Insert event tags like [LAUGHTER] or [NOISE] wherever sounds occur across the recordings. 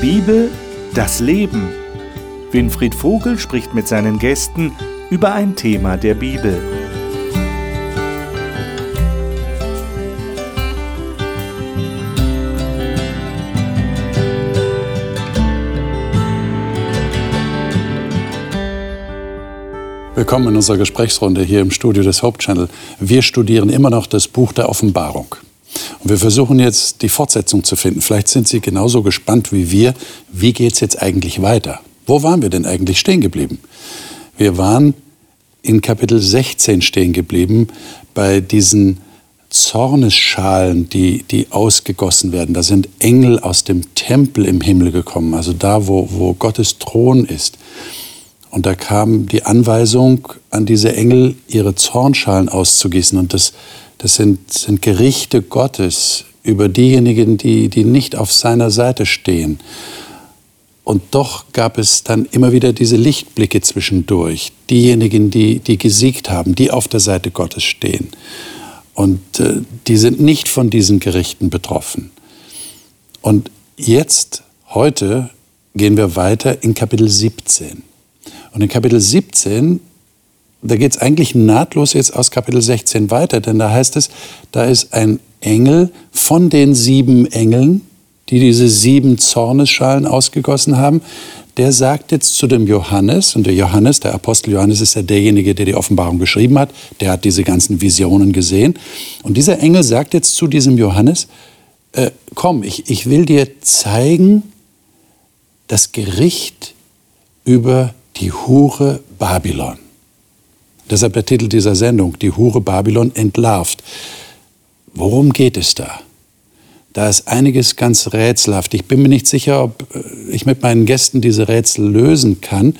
Bibel, das Leben. Winfried Vogel spricht mit seinen Gästen über ein Thema der Bibel. Willkommen in unserer Gesprächsrunde hier im Studio des Hope Channel. Wir studieren immer noch das Buch der Offenbarung. Und wir versuchen jetzt die Fortsetzung zu finden. Vielleicht sind Sie genauso gespannt wie wir. Wie geht es jetzt eigentlich weiter? Wo waren wir denn eigentlich stehen geblieben? Wir waren in Kapitel 16 stehen geblieben bei diesen Zornesschalen, die, die ausgegossen werden. Da sind Engel aus dem Tempel im Himmel gekommen, also da, wo, wo Gottes Thron ist. Und da kam die Anweisung an diese Engel, ihre Zornschalen auszugießen. Und das, das sind, sind Gerichte Gottes über diejenigen, die, die nicht auf seiner Seite stehen. Und doch gab es dann immer wieder diese Lichtblicke zwischendurch. Diejenigen, die, die gesiegt haben, die auf der Seite Gottes stehen. Und äh, die sind nicht von diesen Gerichten betroffen. Und jetzt, heute, gehen wir weiter in Kapitel 17. Und in Kapitel 17, da geht es eigentlich nahtlos jetzt aus Kapitel 16 weiter, denn da heißt es, da ist ein Engel von den sieben Engeln, die diese sieben Zornesschalen ausgegossen haben, der sagt jetzt zu dem Johannes, und der Johannes, der Apostel Johannes ist ja derjenige, der die Offenbarung geschrieben hat, der hat diese ganzen Visionen gesehen. Und dieser Engel sagt jetzt zu diesem Johannes, äh, komm, ich, ich will dir zeigen das Gericht über die Hure Babylon. Deshalb der Titel dieser Sendung, die Hure Babylon entlarvt. Worum geht es da? Da ist einiges ganz rätselhaft. Ich bin mir nicht sicher, ob äh, ich mit meinen Gästen diese Rätsel lösen kann,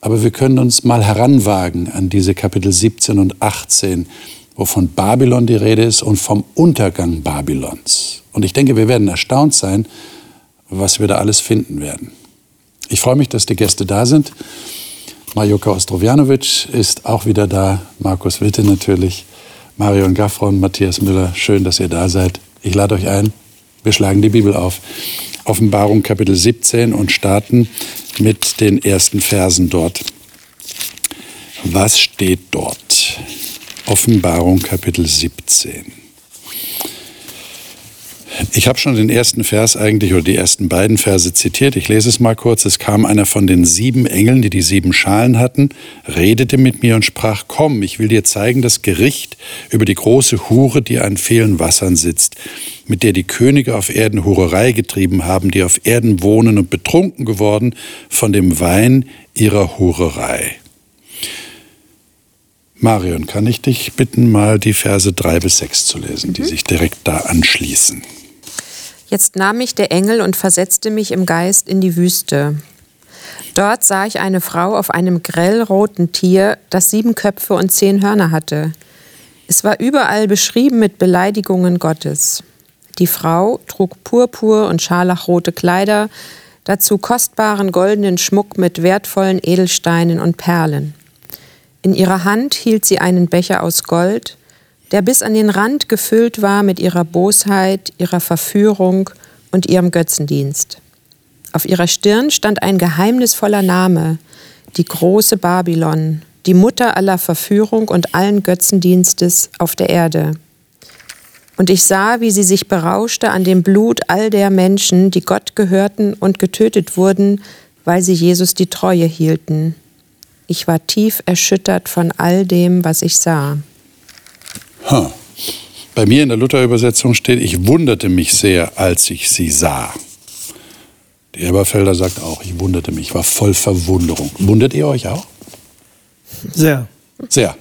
aber wir können uns mal heranwagen an diese Kapitel 17 und 18, wo von Babylon die Rede ist und vom Untergang Babylons. Und ich denke, wir werden erstaunt sein, was wir da alles finden werden. Ich freue mich, dass die Gäste da sind. Majoka Ostrovjanovic ist auch wieder da, Markus Witte natürlich, Marion Gaffron, Matthias Müller. Schön, dass ihr da seid. Ich lade euch ein. Wir schlagen die Bibel auf. Offenbarung Kapitel 17 und starten mit den ersten Versen dort. Was steht dort? Offenbarung Kapitel 17. Ich habe schon den ersten Vers eigentlich oder die ersten beiden Verse zitiert. Ich lese es mal kurz. Es kam einer von den sieben Engeln, die die sieben Schalen hatten, redete mit mir und sprach, komm, ich will dir zeigen das Gericht über die große Hure, die an vielen Wassern sitzt, mit der die Könige auf Erden Hurerei getrieben haben, die auf Erden wohnen und betrunken geworden von dem Wein ihrer Hurerei. Marion, kann ich dich bitten, mal die Verse drei bis sechs zu lesen, die mhm. sich direkt da anschließen? Jetzt nahm mich der Engel und versetzte mich im Geist in die Wüste. Dort sah ich eine Frau auf einem grellroten Tier, das sieben Köpfe und zehn Hörner hatte. Es war überall beschrieben mit Beleidigungen Gottes. Die Frau trug purpur und scharlachrote Kleider, dazu kostbaren goldenen Schmuck mit wertvollen Edelsteinen und Perlen. In ihrer Hand hielt sie einen Becher aus Gold, der bis an den Rand gefüllt war mit ihrer Bosheit, ihrer Verführung und ihrem Götzendienst. Auf ihrer Stirn stand ein geheimnisvoller Name, die große Babylon, die Mutter aller Verführung und allen Götzendienstes auf der Erde. Und ich sah, wie sie sich berauschte an dem Blut all der Menschen, die Gott gehörten und getötet wurden, weil sie Jesus die Treue hielten. Ich war tief erschüttert von all dem, was ich sah. Bei mir in der Luther-Übersetzung steht, ich wunderte mich sehr, als ich sie sah. Die Eberfelder sagt auch, ich wunderte mich, war voll Verwunderung. Wundert ihr euch auch? Sehr. Sehr.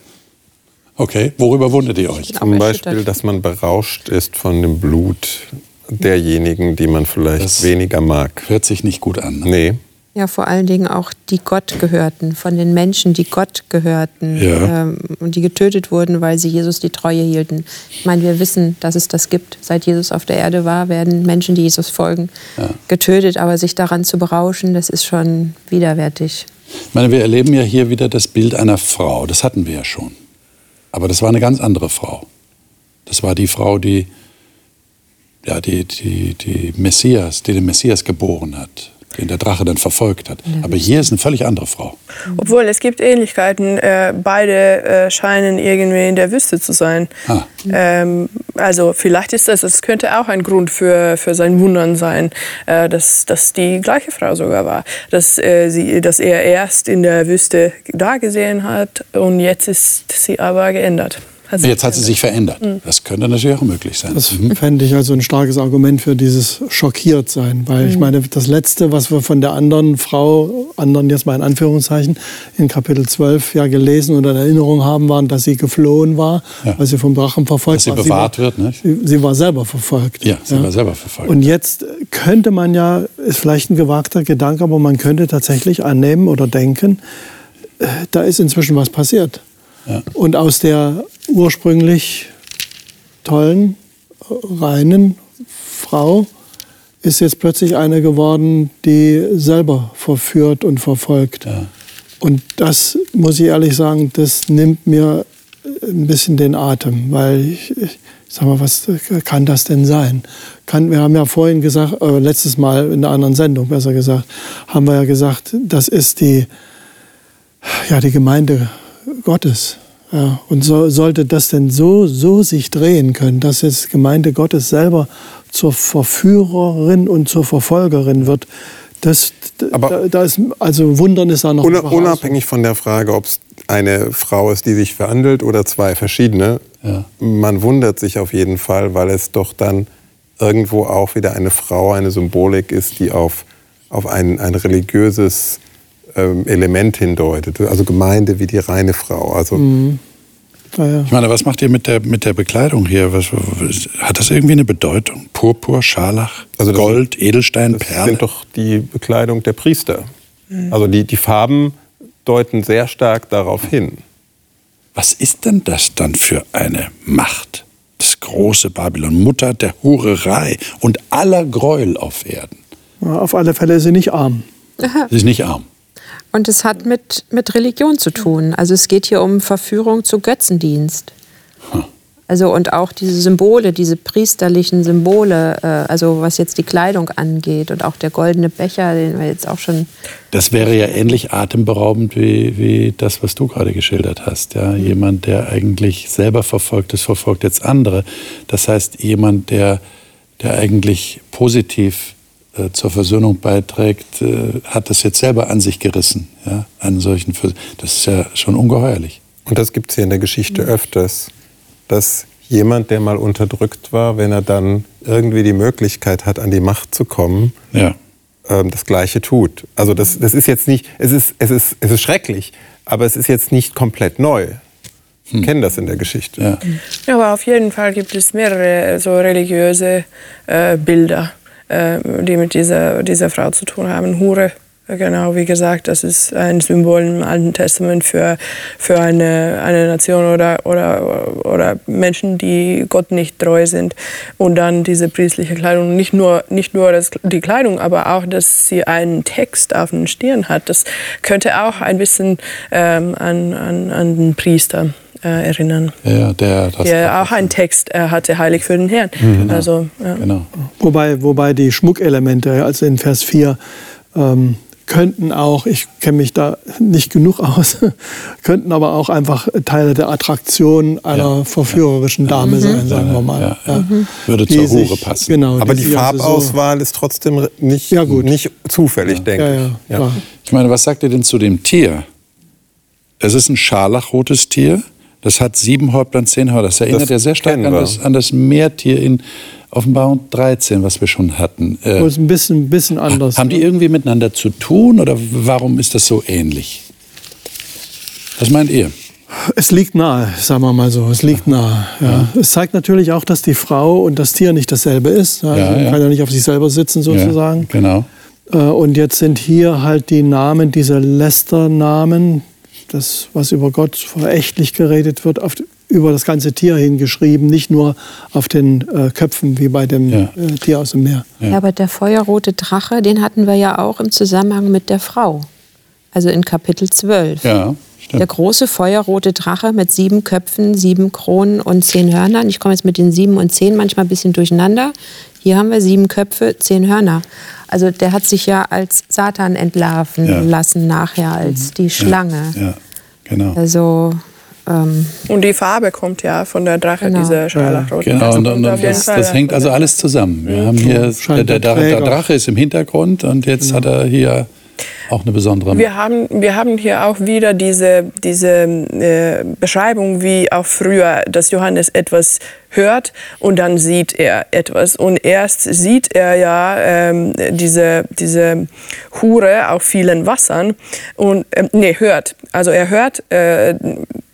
Okay, worüber wundert ihr euch? Zum Beispiel, dass man berauscht ist von dem Blut derjenigen, die man vielleicht das weniger mag. Hört sich nicht gut an. Ne? Nee. Ja, vor allen Dingen auch die Gott gehörten, von den Menschen, die Gott gehörten ja. ähm, und die getötet wurden, weil sie Jesus die Treue hielten. Ich meine, wir wissen, dass es das gibt. Seit Jesus auf der Erde war, werden Menschen, die Jesus folgen, ja. getötet. Aber sich daran zu berauschen, das ist schon widerwärtig. Ich meine, wir erleben ja hier wieder das Bild einer Frau. Das hatten wir ja schon. Aber das war eine ganz andere Frau. Das war die Frau, die ja, die, die, die Messias, die den Messias geboren hat, den der Drache dann verfolgt hat. Aber hier ist eine völlig andere Frau. Obwohl es gibt Ähnlichkeiten. Äh, beide äh, scheinen irgendwie in der Wüste zu sein. Ah. Ähm, also vielleicht ist das, es könnte auch ein Grund für, für sein Wundern sein, äh, dass, dass die gleiche Frau sogar war. Dass, äh, sie, dass er erst in der Wüste da gesehen hat und jetzt ist sie aber geändert. Hat sich Jetzt hat sie sich verändert. Das könnte natürlich auch möglich sein. Das fände ich also ein starkes Argument für dieses schockiert sein. Weil ich meine, das Letzte, was wir von der anderen Frau, anderen jetzt mal in Anführungszeichen, in Kapitel 12 ja gelesen oder in Erinnerung haben, waren, dass sie geflohen war, Ja. weil sie vom Drachen verfolgt Dass sie war. bewahrt war, wird, nicht? Sie, sie war selber verfolgt. Ja, sie war selber verfolgt. Und jetzt könnte man ja, ist vielleicht ein gewagter Gedanke, aber man könnte tatsächlich annehmen oder denken, äh, da ist inzwischen was passiert. Ja. Und aus der ursprünglich tollen, reinen Frau ist jetzt plötzlich eine geworden, die selber verführt und verfolgt. Ja. Und das, muss ich ehrlich sagen, das nimmt mir ein bisschen den Atem, weil ich, ich sag mal, was kann das denn sein? Kann, wir haben ja vorhin gesagt, äh, letztes Mal in einer anderen Sendung besser gesagt, haben wir ja gesagt, das ist die, ja, die Gemeinde Gottes. Ja, und so, sollte das denn so, so sich drehen können, dass jetzt Gemeinde Gottes selber zur Verführerin und zur Verfolgerin wird, das, Aber- da, da ist, also Wundern ist da noch unabhängig von der Frage, ob es eine Frau ist, die sich verhandelt oder zwei verschiedene, Ja. man wundert sich auf jeden Fall, weil es doch dann irgendwo auch wieder eine Frau, eine Symbolik ist, die auf, auf ein, ein religiöses Element hindeutet. Also Gemeinde wie die reine Frau. Also Ja, ja. Ich meine, was macht ihr mit der, mit der Bekleidung hier? Was, was, hat das irgendwie eine Bedeutung? Purpur, Scharlach, Also das Gold, Edelstein, Das Perle? sind doch die Bekleidung der Priester. Also die, die Farben deuten sehr stark darauf hin. Was ist denn das dann für eine Macht? Das große Babylon, Mutter der Hurerei und aller Gräuel auf Erden. Ja, Auf alle Fälle ist sie nicht arm. Sie ist nicht arm. Und es hat mit, mit Religion zu tun. Also es geht hier um Verführung zu Götzendienst. Also und auch diese Symbole, diese priesterlichen Symbole, äh, also was jetzt die Kleidung angeht und auch der goldene Becher, den wir jetzt auch schon Das wäre ja ähnlich atemberaubend wie, wie das, was du gerade geschildert hast. Ja? Jemand, der eigentlich selber verfolgt ist, verfolgt jetzt andere. Das heißt, jemand, der, der eigentlich positiv äh, zur Versöhnung beiträgt, äh, hat das jetzt selber an sich gerissen. Ja? Einen solchen Vers das ist ja schon ungeheuerlich. Und das gibt es hier in der Geschichte öfters, dass jemand, der mal unterdrückt war, wenn er dann irgendwie die Möglichkeit hat, an die Macht zu kommen, Ja. ähm, das Gleiche tut. Also das, das ist jetzt nicht, es ist, es, ist, es ist schrecklich, aber es ist jetzt nicht komplett neu. Wir kennen das in der Geschichte. Ja. Aber auf jeden Fall gibt es mehrere so religiöse äh, Bilder, äh, die mit dieser, dieser Frau zu tun haben. Hure, äh, genau wie gesagt, das ist ein Symbol im Alten Testament für, für eine, eine Nation oder, oder, oder Menschen, die Gott nicht treu sind. Und dann diese priestliche Kleidung, nicht nur, nicht nur das, die Kleidung, aber auch, dass sie einen Text auf den Stirn hat. Das könnte auch ein bisschen ähm, an, an, an den Priester äh, erinnern Ja, der, das der auch einen Text äh, hatte, Heilig für den Herrn. Also, ja. Genau. Wobei, wobei die Schmuckelemente, also in Vers 4, ähm, könnten auch, ich kenne mich da nicht genug aus, [LAUGHS] könnten aber auch einfach Teile der Attraktion einer Ja. verführerischen Dame sein, sagen wir mal. Ja, ja. Ja. Würde Die zur sich- Hure passen. Genau, Aber die sich also so- Farbauswahl ist trotzdem nicht, Ja, gut. nicht zufällig, denke Ja, ja, ich. Ich meine, was sagt ihr denn zu dem Tier? Es ist ein scharlachrotes Tier. Das hat sieben Häuptlein, zehn Hörner. Das erinnert Das ja sehr stark an das, an das Meertier in Offenbarung 13, was wir schon hatten. Äh, Wo es ein bisschen, bisschen anders. haben die irgendwie miteinander zu tun oder warum ist das so ähnlich? Was meint ihr? Es liegt nahe, sagen wir mal so. Es liegt nahe. Ja. Es zeigt natürlich auch, dass die Frau und das Tier nicht dasselbe ist. Ja, Ja, Man ja. kann ja nicht auf sich selber sitzen sozusagen. Ja, genau. Äh, Und jetzt sind hier halt die Namen, diese Lästernamen, das, was über Gott verächtlich geredet wird, auf, über das ganze Tier hingeschrieben, nicht nur auf den äh, Köpfen wie bei dem Ja. äh, Tier aus dem Meer. Ja. aber der feuerrote Drache, den hatten wir ja auch im Zusammenhang mit der Frau. Also in Kapitel 12. Ja, Der große feuerrote Drache mit sieben Köpfen, sieben Kronen und zehn Hörnern. Ich komme jetzt mit den sieben und zehn manchmal ein bisschen durcheinander. Hier haben wir sieben Köpfe, zehn Hörner. Also der hat sich ja als Satan entlarven Ja. lassen nachher, als die Schlange. Ja, genau. Also ähm, Und die Farbe kommt ja von der Drache, Genau. diese scharlachrot. Genau, Also und, und, das, das hängt also alles zusammen. Wir haben hier, der, der, der. Drache ist im Hintergrund und jetzt hat er hier auch eine besondere Wir haben, wir haben hier auch wieder diese, diese äh, Beschreibung, wie auch früher, dass Johannes etwas hört und dann sieht er etwas. Und erst sieht er ja ähm, diese, diese Hure auf vielen Wassern und ähm, nee, hört. Also er hört, äh,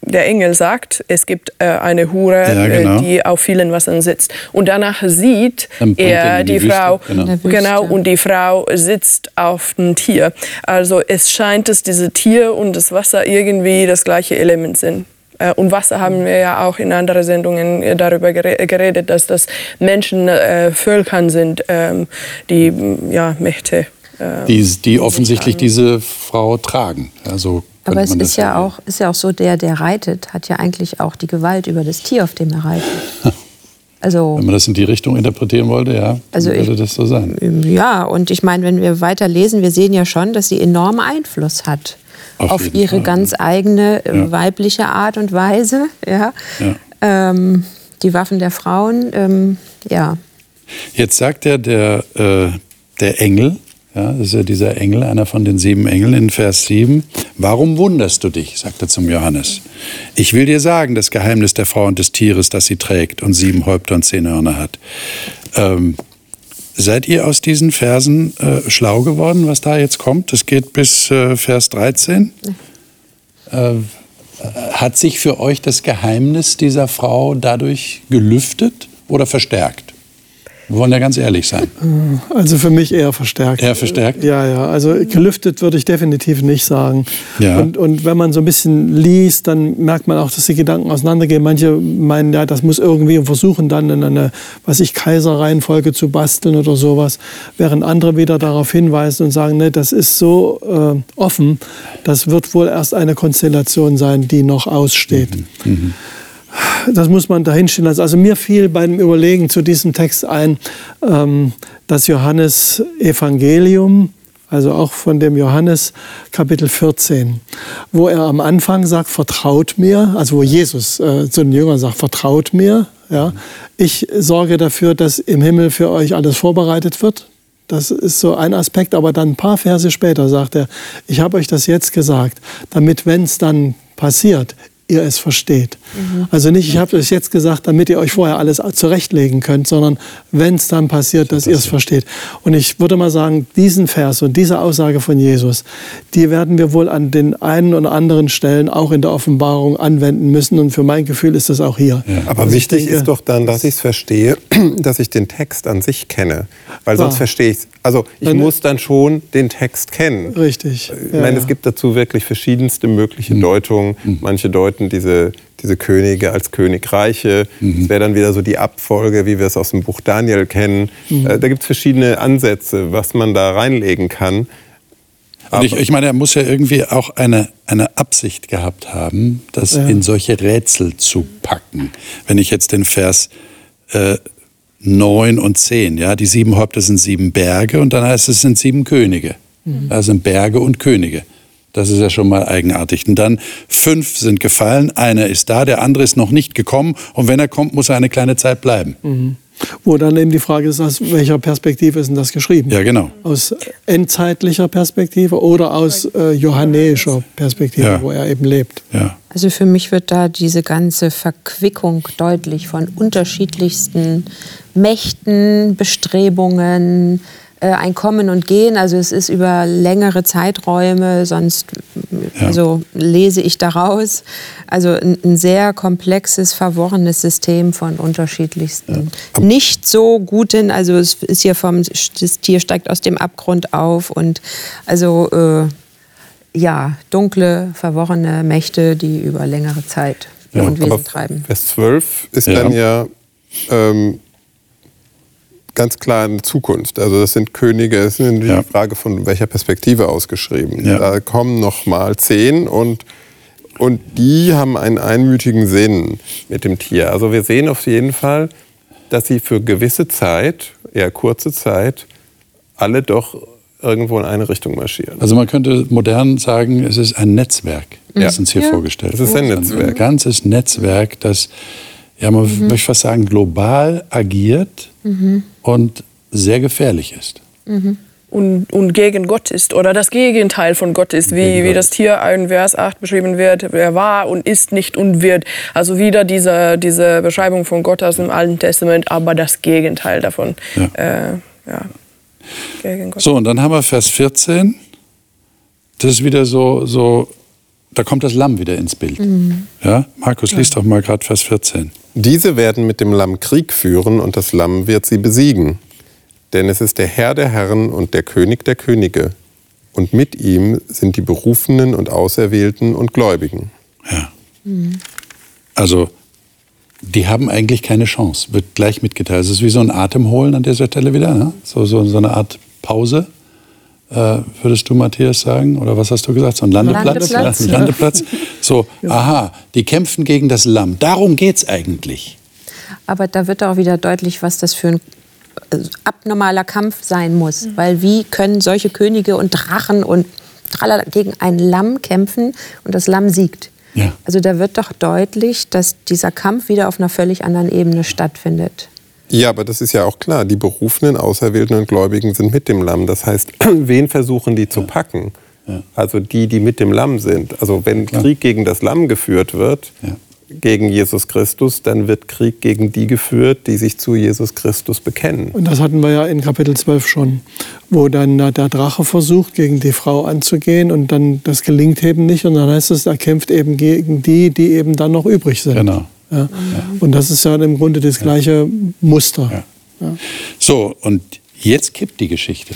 der Engel sagt, es gibt äh, eine Hure, Ja, genau. äh, die auf vielen Wassern sitzt. Und danach sieht Dann er er die die, Frau, genau. Genau, und die Frau sitzt auf dem Tier. Also es scheint, dass diese Tier und das Wasser irgendwie das gleiche Element sind. Äh, Und Wasser haben wir ja auch in anderen Sendungen äh, darüber gere- geredet, dass das Menschen, äh, Völkern sind, ähm, die ja, Mächte. Äh, die, die offensichtlich diese Frau tragen. Also aber es ist ja auch, ist ja auch so, der, der reitet, hat ja eigentlich auch die Gewalt über das Tier, auf dem er reitet. [LAUGHS] Also Wenn man das in die Richtung interpretieren wollte, ja, Also würde ich- das so sein. Ja, und ich meine, wenn wir weiter lesen, wir sehen ja schon, dass sie enormen Einfluss hat Auf auf, ihre Fall, ganz eigene äh, Ja. weibliche Art und Weise. Ja. Ähm, die Waffen der Frauen, ähm, ja. Jetzt sagt ja der, äh, der Engel, ja, das ist ja dieser Engel, einer von den sieben Engeln in Vers 7, warum wunderst du dich, sagt er zum Johannes. Ich will dir sagen, das Geheimnis der Frau und des Tieres, das sie trägt und sieben Häupter und zehn Hörner hat. Ähm, seid ihr aus diesen Versen äh, schlau geworden, was da jetzt kommt? Das geht bis äh, Vers 13. Äh, hat sich für euch das Geheimnis dieser Frau dadurch gelüftet oder verstärkt? Wir wollen ja ganz ehrlich sein. Also für mich eher verstärkt. Eher verstärkt? Ja, ja. Also gelüftet würde ich definitiv nicht sagen. Ja. Und, und wenn man so ein bisschen liest, dann merkt man auch, dass die Gedanken auseinandergehen. Manche meinen, ja, das muss irgendwie und versuchen dann in eine, was ich, Kaiserreihenfolge zu basteln oder sowas. Während andere wieder darauf hinweisen und sagen, ne, das ist so äh, offen, das wird wohl erst eine Konstellation sein, die noch aussteht. Das muss man dahinstellen lassen. Also mir fiel beim Überlegen zu diesem Text ein, ähm, das Johannes Evangelium, also auch von dem Johannes Kapitel 14, wo er am Anfang sagt, vertraut mir, also wo Jesus äh, zu den Jüngern sagt, vertraut mir, ja, ich sorge dafür, dass im Himmel für euch alles vorbereitet wird. Das ist so ein Aspekt, aber dann ein paar Verse später sagt er, ich habe euch das jetzt gesagt, damit, wenn es dann passiert, ihr es versteht. Also nicht, ich habe es jetzt gesagt, damit ihr euch vorher alles zurechtlegen könnt, sondern wenn es dann passiert, dass ihr es versteht. Und ich würde mal sagen, diesen Vers und diese Aussage von Jesus, die werden wir wohl an den einen oder anderen Stellen auch in der Offenbarung anwenden müssen. Und für mein Gefühl ist das auch hier. Aber Also ich wichtig denke- ist doch dann, dass ich es verstehe, [CLEARS THROAT] dass ich den Text an sich kenne. Weil sonst Klar. verstehe ich es. Also ich Dann- muss dann schon den Text kennen. Richtig. Ich meine, es gibt dazu wirklich verschiedenste mögliche Deutungen. Manche deuten diese, diese Könige als Königreiche. Das wäre dann wieder so die Abfolge, wie wir es aus dem Buch Daniel kennen. Äh, Da gibt es verschiedene Ansätze, was man da reinlegen kann. Und ich, ich meine, er muss ja irgendwie auch eine, eine Absicht gehabt haben, das in solche Rätsel zu packen. Wenn ich jetzt den Vers äh, 9 und 10, ja, die sieben Häupter sind sieben Berge und dann heißt es, es sind sieben Könige. Da sind Berge und Könige. Das ist ja schon mal eigenartig. Und dann fünf sind gefallen, einer ist da, der andere ist noch nicht gekommen und wenn er kommt, muss er eine kleine Zeit bleiben. Wo dann eben die Frage ist, aus welcher Perspektive ist denn das geschrieben? Ja, genau. Aus endzeitlicher Perspektive oder aus äh, johannäischer Perspektive, Ja. wo er eben lebt. Ja. Also für mich wird da diese ganze Verquickung deutlich von unterschiedlichsten Mächten, Bestrebungen, äh, ein Kommen und Gehen. Also es ist über längere Zeiträume, sonst Ja. also lese ich daraus. Also ein, ein sehr komplexes, verworrenes System von unterschiedlichsten. Nicht so guten, also es ist hier vom, das Tier steigt aus dem Abgrund auf und also äh, ja, dunkle, verworrene Mächte, die über längere Zeit ihr Ja, Unwesen aber treiben. Vers 12 ist Ja. dann ja ähm, ganz klar eine Zukunft. Also das sind Könige, es ist natürlich Ja. die Frage von welcher Perspektive ausgeschrieben. Ja. Da kommen noch mal zehn und Und die haben einen einmütigen Sinn mit dem Tier. Also wir sehen auf jeden Fall, dass sie für gewisse Zeit, eher kurze Zeit, alle doch irgendwo in eine Richtung marschieren. Also man könnte modern sagen, es ist ein Netzwerk, das uns hier Ja. vorgestellt Es ist ein wird. Netzwerk. Ein ganzes Netzwerk, das, ja, man Mhm. möchte fast sagen, global agiert und sehr gefährlich ist. und, und gegen Gott ist oder das Gegenteil von Gott ist, wie, wie das Tier in Vers 8 beschrieben wird, er war und ist nicht und wird. Also wieder diese, diese Beschreibung von Gott aus dem Alten Testament, aber das Gegenteil davon. Ja. Äh, ja. Gegen Gott. So, und dann haben wir Vers 14. Das ist wieder so, so da kommt das Lamm wieder ins Bild. Ja? Markus, liest doch mal gerade Vers 14. Diese werden mit dem Lamm Krieg führen und das Lamm wird sie besiegen. Denn es ist der Herr der Herren und der König der Könige. Und mit ihm sind die Berufenen und Auserwählten und Gläubigen. Ja. Also, die haben eigentlich keine Chance, wird gleich mitgeteilt. Es ist wie so ein Atemholen an dieser Stelle wieder, ne? so, so, so eine Art Pause. Äh, würdest du, Matthias, sagen? Oder was hast du gesagt? So ein Landeplatz? Landeplatz. Ja, ein Landeplatz. So, aha, die kämpfen gegen das Lamm. Darum geht es eigentlich. Aber da wird auch wieder deutlich, was das für ein äh, abnormaler Kampf sein muss. Weil wie können solche Könige und Drachen und tralala gegen ein Lamm kämpfen und das Lamm siegt? Ja. Also da wird doch deutlich, dass dieser Kampf wieder auf einer völlig anderen Ebene stattfindet. Ja, aber das ist ja auch klar. Die Berufenen, Auserwählten und Gläubigen sind mit dem Lamm. Das heißt, [CLEARS THROAT] wen versuchen die zu packen? Also die, die mit dem Lamm sind. Also wenn Krieg gegen das Lamm geführt wird, Ja. gegen Jesus Christus, dann wird Krieg gegen die geführt, die sich zu Jesus Christus bekennen. Und das hatten wir ja in Kapitel 12 schon, wo dann der Drache versucht, gegen die Frau anzugehen und dann das gelingt eben nicht. Und dann heißt es, er kämpft eben gegen die, die eben dann noch übrig sind. Genau. Ja. Und das ist ja im Grunde das gleiche Muster. Ja. So, und jetzt kippt die Geschichte.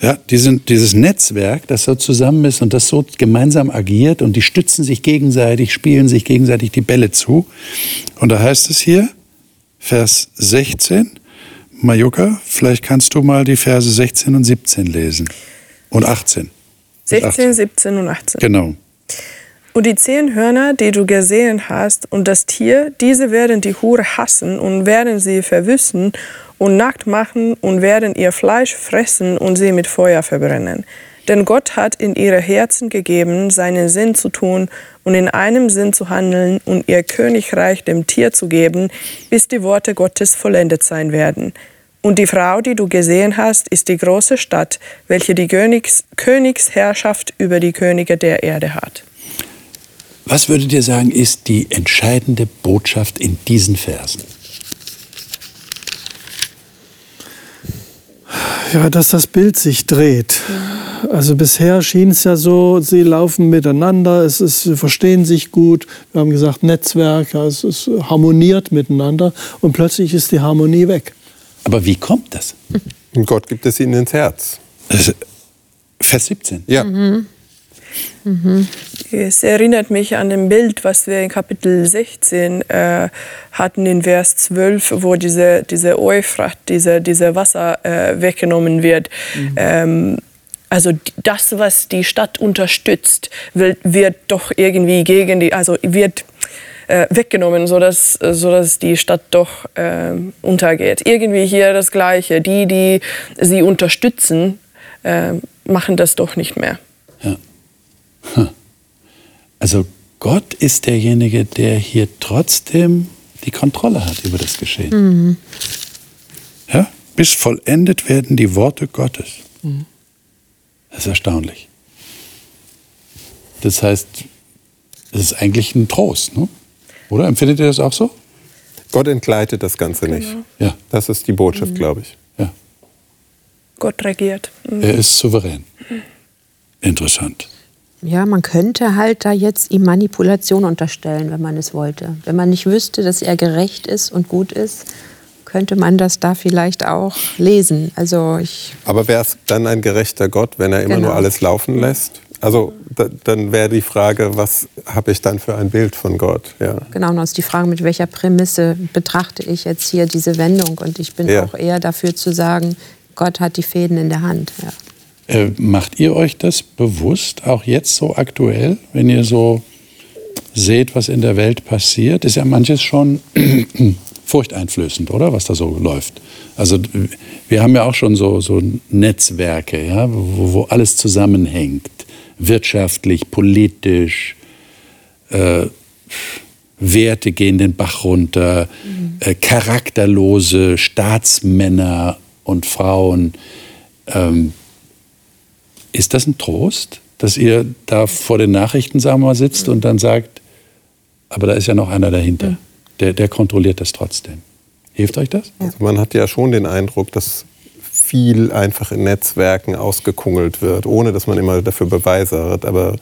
Ja, die sind, dieses Netzwerk, das so zusammen ist und das so gemeinsam agiert und die stützen sich gegenseitig, spielen sich gegenseitig die Bälle zu. Und da heißt es hier, Vers 16, Majuka, vielleicht kannst du mal die Verse 16 und 17 lesen. Und 18. Bis 16, 17 und 18. Genau. Und die zehn Hörner, die du gesehen hast, und das Tier, diese werden die Hure hassen und werden sie verwüsten und nackt machen und werden ihr Fleisch fressen und sie mit Feuer verbrennen. Denn Gott hat in ihre Herzen gegeben, seinen Sinn zu tun und in einem Sinn zu handeln und ihr Königreich dem Tier zu geben, bis die Worte Gottes vollendet sein werden. Und die Frau, die du gesehen hast, ist die große Stadt, welche die Königs Königsherrschaft über die Könige der Erde hat. Was würdet ihr sagen, ist die entscheidende Botschaft in diesen Versen? Ja, dass das Bild sich dreht. Also bisher schien es ja so, sie laufen miteinander, es ist, sie verstehen sich gut. Wir haben gesagt Netzwerk, ja, es ist harmoniert miteinander und plötzlich ist die Harmonie weg. Aber wie kommt das? Und Gott gibt es ihnen ins Herz. Vers 17. Ja, Es erinnert mich an ein Bild, was wir in Kapitel 16 äh, hatten, in Vers 12, wo diese, diese Euphrat, diese, diese Wasser äh, weggenommen wird. Ähm, also das, was die Stadt unterstützt, wird, wird doch irgendwie gegen die, also wird äh, weggenommen, sodass, sodass die Stadt doch äh, untergeht. Irgendwie hier das Gleiche. Die, die sie unterstützen, äh, machen das doch nicht mehr. Also Gott ist derjenige, der hier trotzdem die Kontrolle hat über das Geschehen. Ja? Bis vollendet werden die Worte Gottes. Das ist erstaunlich. Das heißt, es ist eigentlich ein Trost, ne? oder? Empfindet ihr das auch so? Gott entgleitet das Ganze nicht. Ja, Das ist die Botschaft, glaube ich. ja. Gott regiert. Er ist souverän. Interessant. Ja, man könnte halt da jetzt ihm Manipulation unterstellen, wenn man es wollte. Wenn man nicht wüsste, dass er gerecht ist und gut ist, könnte man das da vielleicht auch lesen. Also ich, Aber wäre es dann ein gerechter Gott, wenn er immer Genau. nur alles laufen lässt? Also da, dann wäre die Frage, was habe ich dann für ein Bild von Gott? Ja. genau, und ist die Frage, mit welcher Prämisse betrachte ich jetzt hier diese Wendung? Und ich bin Ja. auch eher dafür zu sagen, Gott hat die Fäden in der Hand. Ja. Äh, macht ihr euch das bewusst, auch jetzt so aktuell, wenn ihr so seht, was in der Welt passiert, ist ja manches schon [CLEARS THROAT] furchteinflößend, oder? Was da so läuft. Also wir haben ja auch schon so, so Netzwerke, ja, wo, wo alles zusammenhängt. Wirtschaftlich, politisch, äh, Werte gehen den Bach runter, mhm. äh, charakterlose Staatsmänner und Frauen. Ähm, ist das ein Trost, dass ihr da vor den Nachrichten, sagen wir mal, sitzt und dann sagt, aber da ist ja noch einer dahinter, der, der kontrolliert das trotzdem. Hilft euch das? Also man hat ja schon den Eindruck, dass viel einfach in Netzwerken ausgekungelt wird, ohne dass man immer dafür Beweise hat. Aber,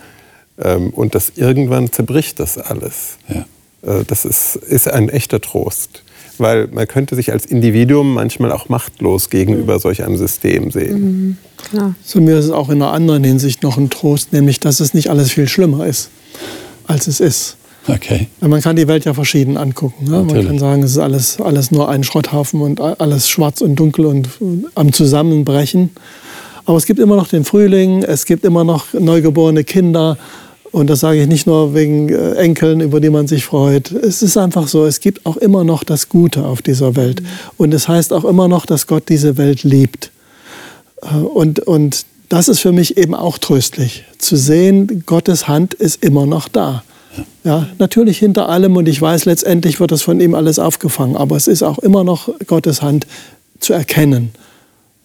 ähm, und das irgendwann zerbricht das alles. Ja. Äh, das ist, ist ein echter Trost. Weil man könnte sich als Individuum manchmal auch machtlos gegenüber mhm. solch einem System sehen. Mhm, so mir ist es auch in einer anderen Hinsicht noch ein Trost, nämlich dass es nicht alles viel schlimmer ist, als es ist. Okay. Man kann die Welt ja verschieden angucken. Ne? Man kann sagen, es ist alles, alles nur ein Schrotthafen und alles schwarz und dunkel und am Zusammenbrechen. Aber es gibt immer noch den Frühling, es gibt immer noch neugeborene Kinder und das sage ich nicht nur wegen äh, Enkeln, über die man sich freut. Es ist einfach so, es gibt auch immer noch das Gute auf dieser Welt. Und es heißt auch immer noch, dass Gott diese Welt liebt. Äh, und, und das ist für mich eben auch tröstlich, zu sehen, Gottes Hand ist immer noch da. Ja, natürlich hinter allem und ich weiß, letztendlich wird das von ihm alles aufgefangen, aber es ist auch immer noch Gottes Hand zu erkennen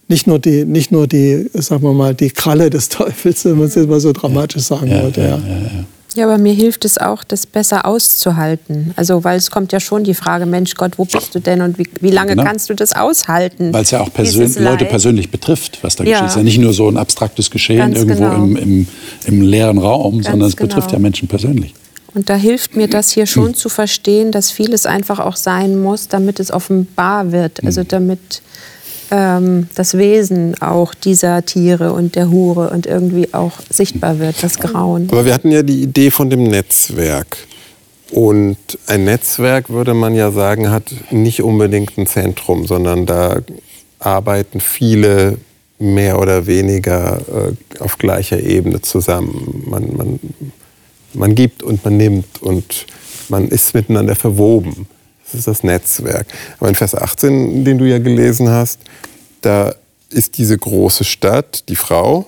nicht nur die, nicht nur die, sagen wir mal, die Kralle des [LAUGHS] Teufels, wenn man es jetzt mal so dramatisch sagen ja, wollte. Ja, ja. Ja, aber mir hilft es auch, das besser auszuhalten. Also, weil es kommt ja schon die Frage, Mensch Gott, wo bist du denn und wie, wie lange genau. kannst du das aushalten? Weil es ja auch persön Leute persönlich betrifft, was da ja. geschieht. Es ist ja nicht nur so ein abstraktes Geschehen Ganz irgendwo genau. im, im, im, leeren Raum, Ganz sondern es genau. betrifft ja Menschen persönlich. Und da hilft mir das hier schon hm. zu verstehen, dass vieles einfach auch sein muss, damit es offenbar wird. Also hm. damit ähm, das Wesen auch dieser Tiere und der Hure und irgendwie auch sichtbar wird, das Grauen. Aber wir hatten ja die Idee von dem Netzwerk. Und ein Netzwerk, würde man ja sagen, hat nicht unbedingt ein Zentrum, sondern da arbeiten viele mehr oder weniger äh, auf gleicher Ebene zusammen. Man, man, man gibt und man nimmt und man ist miteinander verwoben. Das ist das Netzwerk. Aber in Vers 18, den du ja gelesen hast, da ist diese große Stadt, die Frau,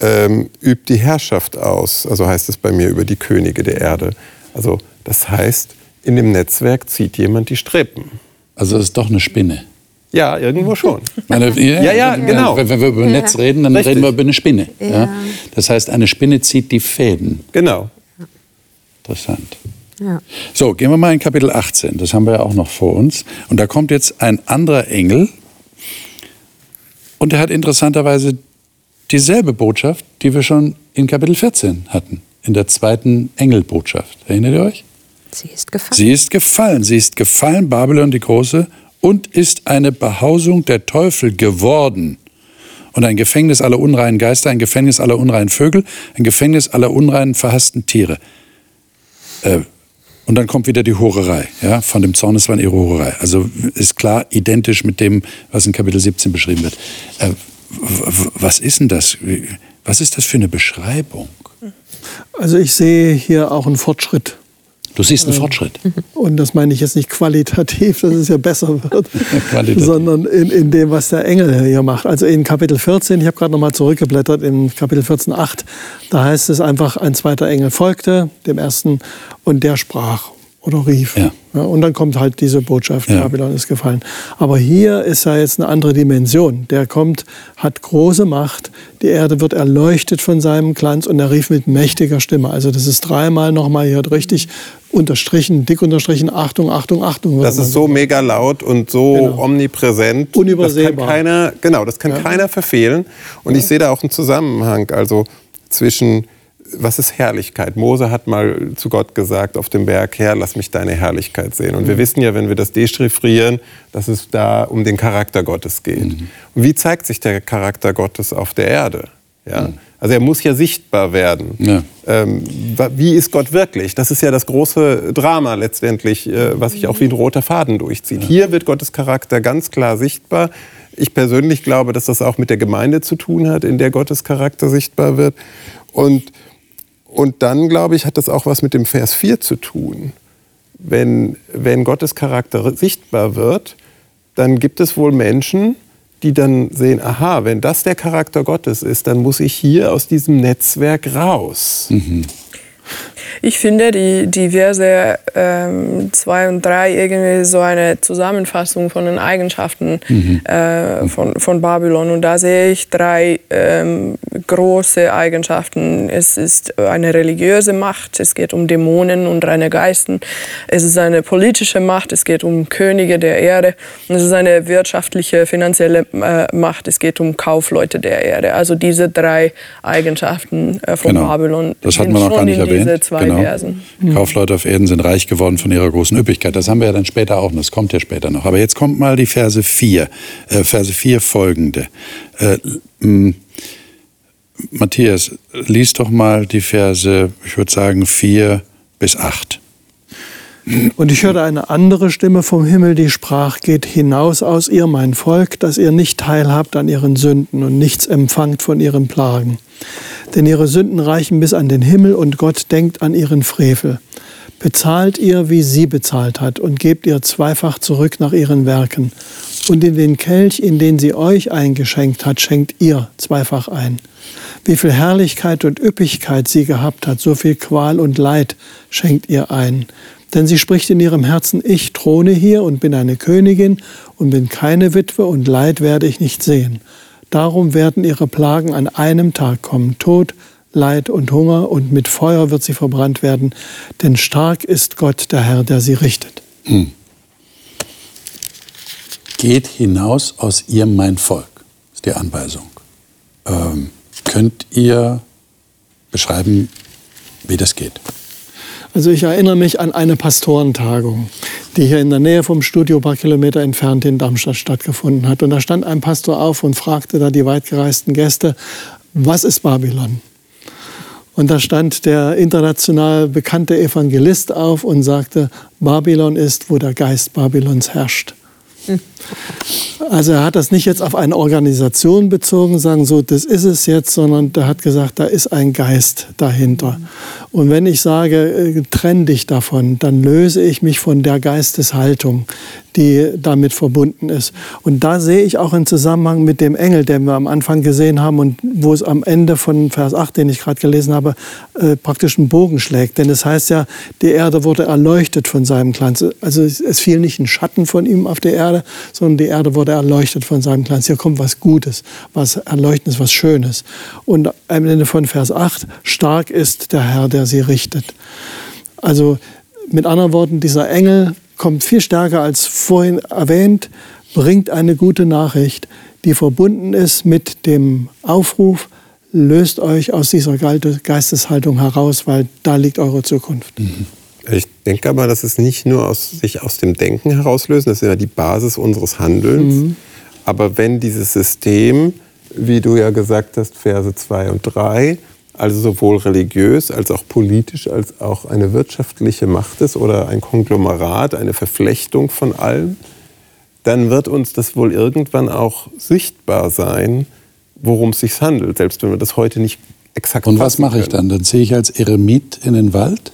ähm, übt die Herrschaft aus. Also heißt es bei mir über die Könige der Erde. Also das heißt, in dem Netzwerk zieht jemand die Strippen. Also das ist doch eine Spinne. Ja, irgendwo schon. Meine, ja, ja, ja, genau. Wenn, wenn wir über ja. Netz reden, dann Richtig. reden wir über eine Spinne. Ja. Das heißt, eine Spinne zieht die Fäden. Genau. Interessant. Ja. So, gehen wir mal in Kapitel 18. Das haben wir ja auch noch vor uns. Und da kommt jetzt ein anderer Engel. Und der hat interessanterweise dieselbe Botschaft, die wir schon in Kapitel 14 hatten. In der zweiten Engelbotschaft. Erinnert ihr euch? Sie ist gefallen. Sie ist gefallen. Sie ist gefallen, Babylon die Große, und ist eine Behausung der Teufel geworden. Und ein Gefängnis aller unreinen Geister, ein Gefängnis aller unreinen Vögel, ein Gefängnis aller unreinen verhassten Tiere. Äh, und dann kommt wieder die Hurerei, ja, von dem Zorneswahn ihre Hurerei. Also ist klar identisch mit dem, was in Kapitel 17 beschrieben wird. Äh, was ist denn das? Was ist das für eine Beschreibung? Also ich sehe hier auch einen Fortschritt. Du siehst einen ähm, Fortschritt. [LAUGHS] Und das meine ich jetzt nicht qualitativ, dass es ja besser wird, [LAUGHS] sondern in, in dem, was der Engel hier macht. Also in Kapitel 14, ich habe gerade nochmal zurückgeblättert, in Kapitel 14, 8, da heißt es einfach, ein zweiter Engel folgte dem ersten und der sprach oder rief. Ja. Ja, und dann kommt halt diese Botschaft, ja. Babylon ist gefallen. Aber hier ist ja jetzt eine andere Dimension. Der kommt, hat große Macht, die Erde wird erleuchtet von seinem Glanz und er rief mit mächtiger Stimme. Also das ist dreimal nochmal hier richtig unterstrichen, dick unterstrichen, Achtung, Achtung, Achtung. Das ist so mega laut und so genau. omnipräsent. Unübersehbar. Das kann keiner, genau, das kann ja. keiner verfehlen. Und ich sehe da auch einen Zusammenhang, also zwischen was ist Herrlichkeit? Mose hat mal zu Gott gesagt auf dem Berg, Herr, lass mich deine Herrlichkeit sehen. Und mhm. wir wissen ja, wenn wir das dechiffrieren, dass es da um den Charakter Gottes geht. Mhm. Und wie zeigt sich der Charakter Gottes auf der Erde? Ja? Mhm. Also er muss ja sichtbar werden. Ja. Ähm, wie ist Gott wirklich? Das ist ja das große Drama letztendlich, äh, was sich auch wie ein roter Faden durchzieht. Ja. Hier wird Gottes Charakter ganz klar sichtbar. Ich persönlich glaube, dass das auch mit der Gemeinde zu tun hat, in der Gottes Charakter sichtbar wird. Und Und dann, glaube ich, hat das auch was mit dem Vers 4 zu tun. Wenn, wenn Gottes Charakter sichtbar wird, dann gibt es wohl Menschen, die dann sehen, aha, wenn das der Charakter Gottes ist, dann muss ich hier aus diesem Netzwerk raus. Mhm. Ich finde die, die Verse 2 ähm, und 3 irgendwie so eine Zusammenfassung von den Eigenschaften mhm. äh, von, von Babylon. Und da sehe ich drei ähm, große Eigenschaften. Es ist eine religiöse Macht, es geht um Dämonen und reine Geisten. Es ist eine politische Macht, es geht um Könige der Erde. Und es ist eine wirtschaftliche, finanzielle äh, Macht, es geht um Kaufleute der Erde. Also diese drei Eigenschaften äh, von genau. Babylon das hat man noch gar nicht erwähnt. Genau. Versen. Mhm. Kaufleute auf Erden sind reich geworden von ihrer großen Üppigkeit. Das haben wir ja dann später auch, und das kommt ja später noch. Aber jetzt kommt mal die Verse 4, äh, Verse 4 folgende. Äh, Matthias, lies doch mal die Verse, ich würde sagen 4 bis 8. Und ich hörte eine andere Stimme vom Himmel, die sprach, geht hinaus aus ihr, mein Volk, dass ihr nicht teilhabt an ihren Sünden und nichts empfangt von ihren Plagen. Denn ihre Sünden reichen bis an den Himmel und Gott denkt an ihren Frevel. Bezahlt ihr, wie sie bezahlt hat, und gebt ihr zweifach zurück nach ihren Werken. Und in den Kelch, in den sie euch eingeschenkt hat, schenkt ihr zweifach ein. Wie viel Herrlichkeit und Üppigkeit sie gehabt hat, so viel Qual und Leid schenkt ihr ein. Denn sie spricht in ihrem Herzen, ich throne hier und bin eine Königin und bin keine Witwe und Leid werde ich nicht sehen. Darum werden ihre Plagen an einem Tag kommen, Tod, Leid und Hunger, und mit Feuer wird sie verbrannt werden, denn stark ist Gott, der Herr, der sie richtet. Hm. Geht hinaus aus ihr mein Volk, ist die Anweisung. Ähm, könnt ihr beschreiben, wie das geht? Also ich erinnere mich an eine Pastorentagung, die hier in der Nähe vom Studio ein paar Kilometer entfernt in Darmstadt stattgefunden hat. Und da stand ein Pastor auf und fragte da die weitgereisten Gäste, was ist Babylon? Und da stand der international bekannte Evangelist auf und sagte, Babylon ist, wo der Geist Babylons herrscht. Also er hat das nicht jetzt auf eine Organisation bezogen, sagen so, das ist es jetzt, sondern er hat gesagt, da ist ein Geist dahinter. Und wenn ich sage, äh, trenn dich davon, dann löse ich mich von der Geisteshaltung, die damit verbunden ist. Und da sehe ich auch einen Zusammenhang mit dem Engel, den wir am Anfang gesehen haben und wo es am Ende von Vers 8, den ich gerade gelesen habe, äh, praktisch einen Bogen schlägt. Denn es heißt ja, die Erde wurde erleuchtet von seinem Glanz. Also es fiel nicht ein Schatten von ihm auf die Erde, sondern die Erde wurde erleuchtet von seinem Glanz. Hier kommt was Gutes, was Erleuchtendes, was Schönes. Und am Ende von Vers 8, stark ist der Herr, der sie richtet. Also mit anderen Worten, dieser Engel kommt viel stärker als vorhin erwähnt, bringt eine gute Nachricht, die verbunden ist mit dem Aufruf, löst euch aus dieser Geisteshaltung heraus, weil da liegt eure Zukunft. Mhm. Ich denke aber, dass es nicht nur aus, sich aus dem Denken herauslösen, das ist ja die Basis unseres Handelns. Mhm. Aber wenn dieses System, wie du ja gesagt hast, Verse 2 und 3, also sowohl religiös als auch politisch als auch eine wirtschaftliche Macht ist oder ein Konglomerat, eine Verflechtung von allem, dann wird uns das wohl irgendwann auch sichtbar sein, worum es sich handelt, selbst wenn wir das heute nicht exakt Und was mache ich dann? Dann ziehe ich als Eremit in den Wald?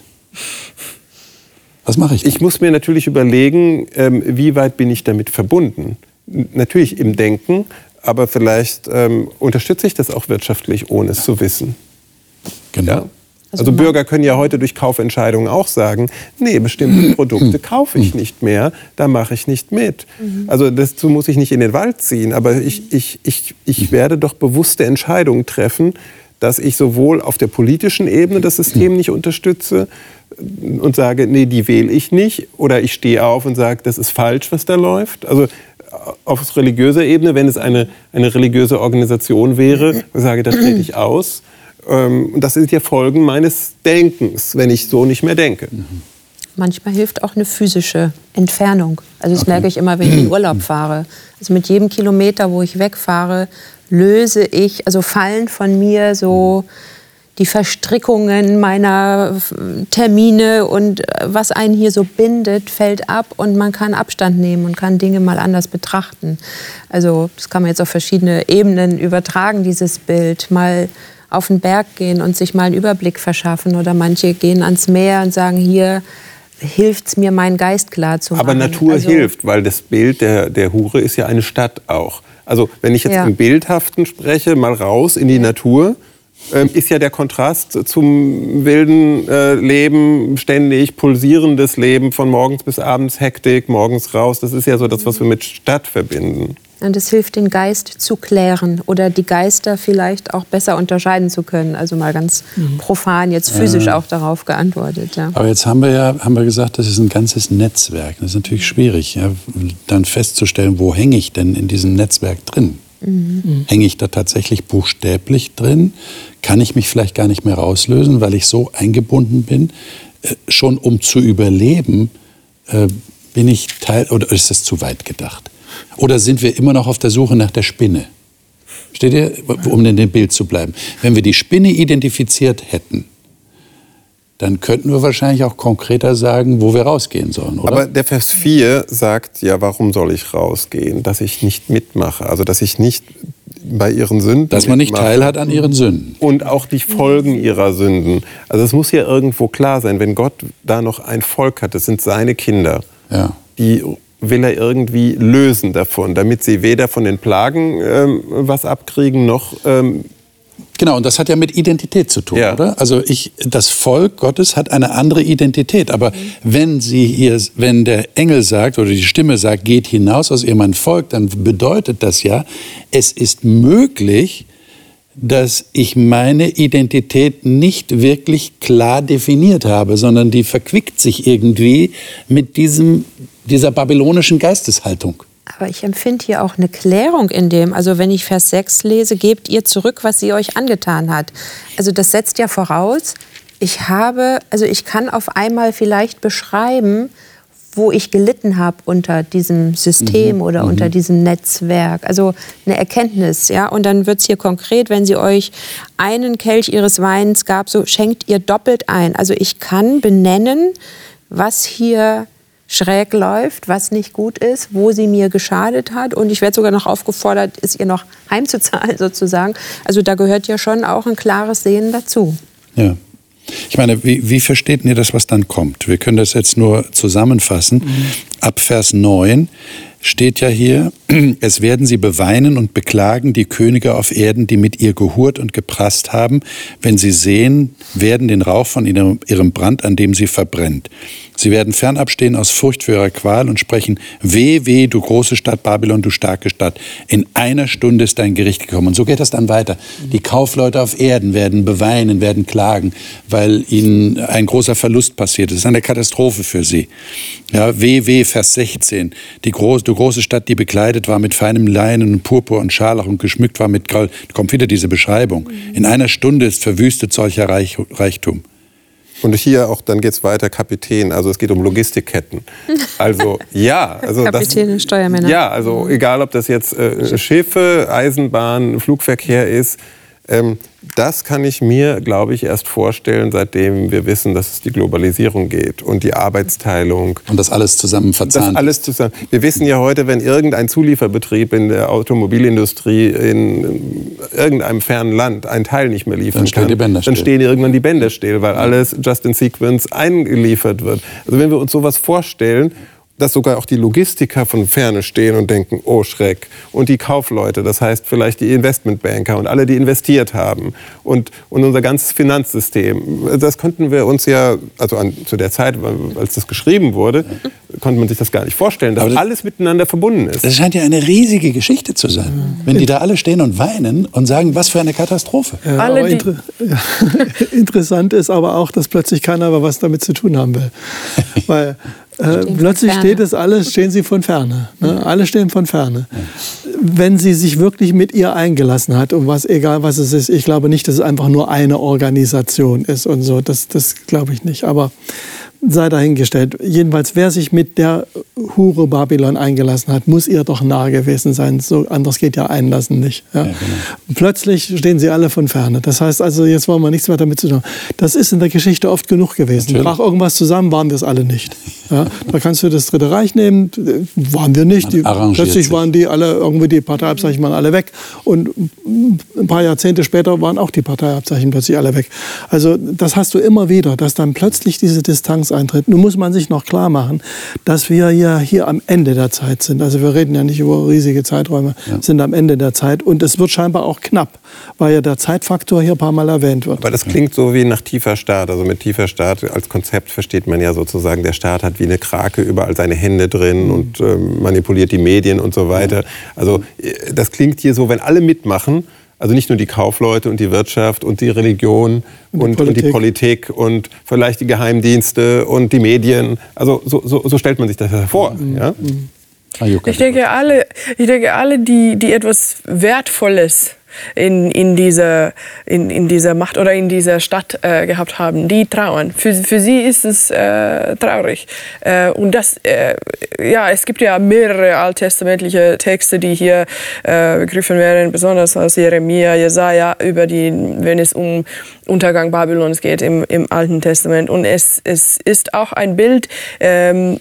Was mache ich? Dann? Ich muss mir natürlich überlegen, ähm, wie weit bin ich damit verbunden. Natürlich im Denken, aber vielleicht ähm, unterstütze ich das auch wirtschaftlich, ohne es zu wissen. Genau. Ja? Also, also Bürger können ja heute durch Kaufentscheidungen auch sagen, nee, bestimmte [CLEARS THROAT] Produkte kaufe ich nicht mehr, da mache ich nicht mit. Mhm. Also dazu muss ich nicht in den Wald ziehen, aber ich, ich, ich, ich werde doch bewusste Entscheidungen treffen, dass ich sowohl auf der politischen Ebene das System nicht unterstütze und sage, nee, die wähle ich nicht, oder ich stehe auf und sage, das ist falsch, was da läuft. Also auf religiöser Ebene, wenn es eine, eine religiöse Organisation wäre, sage, da trete ich aus. Ähm, das sind ja Folgen meines Denkens, wenn ich so nicht mehr denke. Manchmal hilft auch eine physische Entfernung. Also das okay. merke ich immer, wenn ich in Urlaub fahre. Also mit jedem Kilometer, wo ich wegfahre, löse ich, also fallen von mir so die Verstrickungen meiner Termine und äh, was einen hier so bindet, fällt ab und man kann Abstand nehmen und kann Dinge mal anders betrachten. Also das kann man jetzt auf verschiedene Ebenen übertragen, dieses Bild. Mal auf den Berg gehen und sich mal einen Überblick verschaffen. Oder manche gehen ans Meer und sagen, hier hilft es mir, meinen Geist klar zu machen. Aber Natur also, hilft, weil das Bild der, der Hure ist ja eine Stadt auch. Also wenn ich jetzt ja. im Bildhaften spreche, mal raus in die ja. Natur, ist ja der Kontrast zum wilden äh, Leben, ständig pulsierendes Leben von morgens bis abends, Hektik, morgens raus. Das ist ja so das, was wir mit Stadt verbinden. Und es hilft, den Geist zu klären oder die Geister vielleicht auch besser unterscheiden zu können. Also mal ganz mhm. profan, jetzt physisch ja. auch darauf geantwortet. Ja. Aber jetzt haben wir ja haben wir gesagt, das ist ein ganzes Netzwerk. Das ist natürlich schwierig, ja, dann festzustellen, wo hänge ich denn in diesem Netzwerk drin? Mhm. Hänge ich da tatsächlich buchstäblich drin? Kann ich mich vielleicht gar nicht mehr rauslösen, weil ich so eingebunden bin? Äh, schon um zu überleben, äh, bin ich Teil, oder ist das zu weit gedacht? Oder sind wir immer noch auf der Suche nach der Spinne? Steht ihr, um in dem Bild zu bleiben? Wenn wir die Spinne identifiziert hätten, dann könnten wir wahrscheinlich auch konkreter sagen, wo wir rausgehen sollen, oder? Aber der Vers 4 sagt ja, warum soll ich rausgehen? Dass ich nicht mitmache, also dass ich nicht bei ihren Sünden. Dass man nicht teilhat an ihren Sünden. Und auch die Folgen ihrer Sünden. Also es muss ja irgendwo klar sein, wenn Gott da noch ein Volk hat, das sind seine Kinder, ja. die will er irgendwie lösen davon, damit sie weder von den Plagen ähm, was abkriegen, noch ähm, Genau, und das hat ja mit Identität zu tun, ja. oder? Also ich, das Volk Gottes hat eine andere Identität. Aber mhm. wenn sie hier, wenn der Engel sagt oder die Stimme sagt, geht hinaus aus ihr mein Volk, dann bedeutet das ja, es ist möglich, dass ich meine Identität nicht wirklich klar definiert habe, sondern die verquickt sich irgendwie mit diesem, dieser babylonischen Geisteshaltung. Aber ich empfinde hier auch eine Klärung in dem. Also wenn ich Vers 6 lese, gebt ihr zurück, was sie euch angetan hat. Also das setzt ja voraus, ich habe, also ich kann auf einmal vielleicht beschreiben, wo ich gelitten habe unter diesem System mhm. oder mhm. unter diesem Netzwerk. Also eine Erkenntnis, ja. Und dann wird es hier konkret, wenn sie euch einen Kelch ihres Weins gab, so schenkt ihr doppelt ein. Also ich kann benennen, was hier schräg läuft, was nicht gut ist, wo sie mir geschadet hat. Und ich werde sogar noch aufgefordert, es ihr noch heimzuzahlen [LAUGHS] sozusagen. Also da gehört ja schon auch ein klares Sehen dazu. Ja. Ich meine, wie, wie versteht ihr das, was dann kommt? Wir können das jetzt nur zusammenfassen. Mhm. Ab Vers 9 steht ja hier, [CLEARS THROAT] es werden sie beweinen und beklagen, die Könige auf Erden, die mit ihr gehurt und geprasst haben, wenn sie sehen, werden den Rauch von ihrem Brand, an dem sie verbrennt. Sie werden fernab stehen aus Furcht für ihre Qual und sprechen, weh, weh, du große Stadt Babylon, du starke Stadt. In einer Stunde ist dein Gericht gekommen. Und so geht das dann weiter. Die Kaufleute auf Erden werden beweinen, werden klagen, weil ihnen ein großer Verlust passiert ist. Es ist eine Katastrophe für sie. Ja, weh, weh, Vers 16. Die große, du große Stadt, die bekleidet war mit feinem Leinen und Purpur und Scharlach und geschmückt war mit Gold. Da kommt wieder diese Beschreibung. In einer Stunde ist verwüstet solcher Reich, Reichtum. Und hier auch, dann geht es weiter, Kapitän, also es geht um Logistikketten. [LAUGHS] Also ja. Also Kapitäne, das, Steuermänner. Ja, also egal, ob das jetzt äh, Schiffe, Eisenbahn, Flugverkehr ist, das kann ich mir, glaube ich, erst vorstellen, seitdem wir wissen, dass es die Globalisierung geht und die Arbeitsteilung. Und das alles zusammen verzahnt. Das alles zusammen. Wir wissen ja heute, wenn irgendein Zulieferbetrieb in der Automobilindustrie in irgendeinem fernen Land einen Teil nicht mehr liefern dann kann, dann stehen irgendwann die Bänder still, weil alles just in sequence eingeliefert wird. Also wenn wir uns sowas vorstellen dass sogar auch die Logistiker von Ferne stehen und denken, oh Schreck. Und die Kaufleute, das heißt vielleicht die Investmentbanker und alle, die investiert haben. Und, und unser ganzes Finanzsystem. Das könnten wir uns ja, also an, zu der Zeit, als das geschrieben wurde, konnte man sich das gar nicht vorstellen, dass das, alles miteinander verbunden ist. Das scheint ja eine riesige Geschichte zu sein. Wenn die da alle stehen und weinen und sagen, was für eine Katastrophe. Ja, alle inter ja. [LAUGHS] Interessant ist aber auch, dass plötzlich keiner was damit zu tun haben will. [LAUGHS] Weil äh, plötzlich steht es alles, stehen sie von ferne. Ne? Alle stehen von ferne. Wenn sie sich wirklich mit ihr eingelassen hat, um was, egal was es ist, ich glaube nicht, dass es einfach nur eine Organisation ist und so, das, das glaube ich nicht. Aber sei dahingestellt. Jedenfalls, wer sich mit der Hure Babylon eingelassen hat, muss ihr doch nahe gewesen sein. So anders geht ja Einlassen nicht. Ja. Ja, genau. Plötzlich stehen sie alle von ferne. Das heißt also, jetzt wollen wir nichts mehr damit zu tun. Das ist in der Geschichte oft genug gewesen. Natürlich. Brach irgendwas zusammen, waren wir es alle nicht. Ja. Da kannst du das Dritte Reich nehmen, waren wir nicht. Die, plötzlich waren die alle, irgendwie die Parteiabzeichen waren alle weg. Und ein paar Jahrzehnte später waren auch die Parteiabzeichen plötzlich alle weg. Also das hast du immer wieder, dass dann plötzlich diese Distanz eintritt. Nun muss man sich noch klar machen, dass wir ja hier am Ende der Zeit sind. Also wir reden ja nicht über riesige Zeiträume, ja. sind am Ende der Zeit. Und es wird scheinbar auch knapp, weil ja der Zeitfaktor hier ein paar Mal erwähnt wird. Aber das klingt so wie nach tiefer Staat. Also mit tiefer Staat als Konzept versteht man ja sozusagen, der Staat hat wie eine Krake überall seine Hände drin mhm. und äh, manipuliert die Medien und so weiter. Also äh, das klingt hier so, wenn alle mitmachen, also nicht nur die Kaufleute und die Wirtschaft und die Religion und, und, die, Politik. und, und vielleicht die Geheimdienste und die Medien. Also so, so, so stellt man sich das vor. Mhm. Ja? Mhm. Ich denke, alle, ich denke, alle die, die etwas Wertvolles in, in, dieser, in, in dieser Macht oder in dieser Stadt äh, gehabt haben, die trauern. Für, für sie ist es äh, traurig. Äh, und das, äh, ja, es gibt ja mehrere alttestamentliche Texte, die hier äh, begriffen werden, besonders aus Jeremia, Jesaja, über die, wenn es um Untergang Babylons geht im, im Alten Testament. Und es, es ist auch ein Bild, ähm,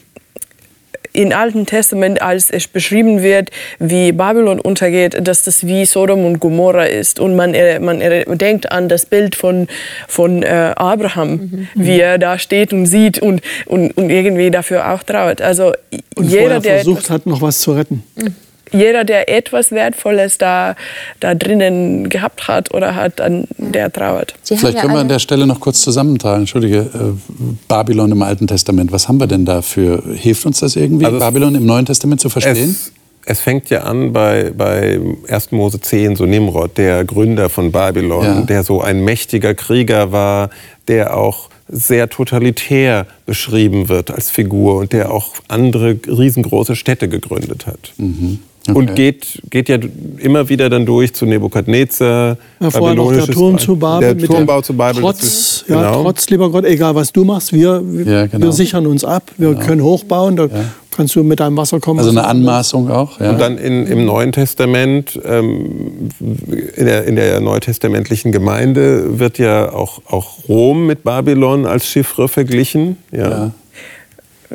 im Alten Testament, als es beschrieben wird, wie Babylon untergeht, dass das wie Sodom und Gomorra ist. Und man, man denkt an das Bild von, von äh, Abraham, mhm. wie er da steht und sieht und, und, und irgendwie dafür auch trauert. Also und jeder, der versucht hat, noch was zu retten. Mhm jeder, der etwas Wertvolles da, da drinnen gehabt hat oder hat, dann der trauert. Sie Vielleicht können wir an der Stelle noch kurz zusammentragen. Entschuldige, äh, Babylon im Alten Testament. Was haben wir denn da für? Hilft uns das irgendwie, also Babylon im Neuen Testament zu verstehen? Es, es fängt ja an bei, bei 1. Mose 10, so Nimrod, der Gründer von Babylon, ja. der so ein mächtiger Krieger war, der auch sehr totalitär beschrieben wird als Figur und der auch andere riesengroße Städte gegründet hat. Mhm. Okay. Und geht, geht ja immer wieder dann durch zu Nebukadnezar, ja, vorher noch der Turm zu Babel. Der Turmbau zu Babel. Trotz, ist, ja, genau. trotz, lieber Gott, egal was du machst, wir, ja, genau. wir sichern uns ab, wir genau. können hochbauen, da kannst du mit deinem Wasser kommen. Also eine Anmaßung auch. Und dann in, im Neuen Testament, ähm, in, der, in der neutestamentlichen Gemeinde wird ja auch, auch Rom mit Babylon als Chiffre verglichen. ja.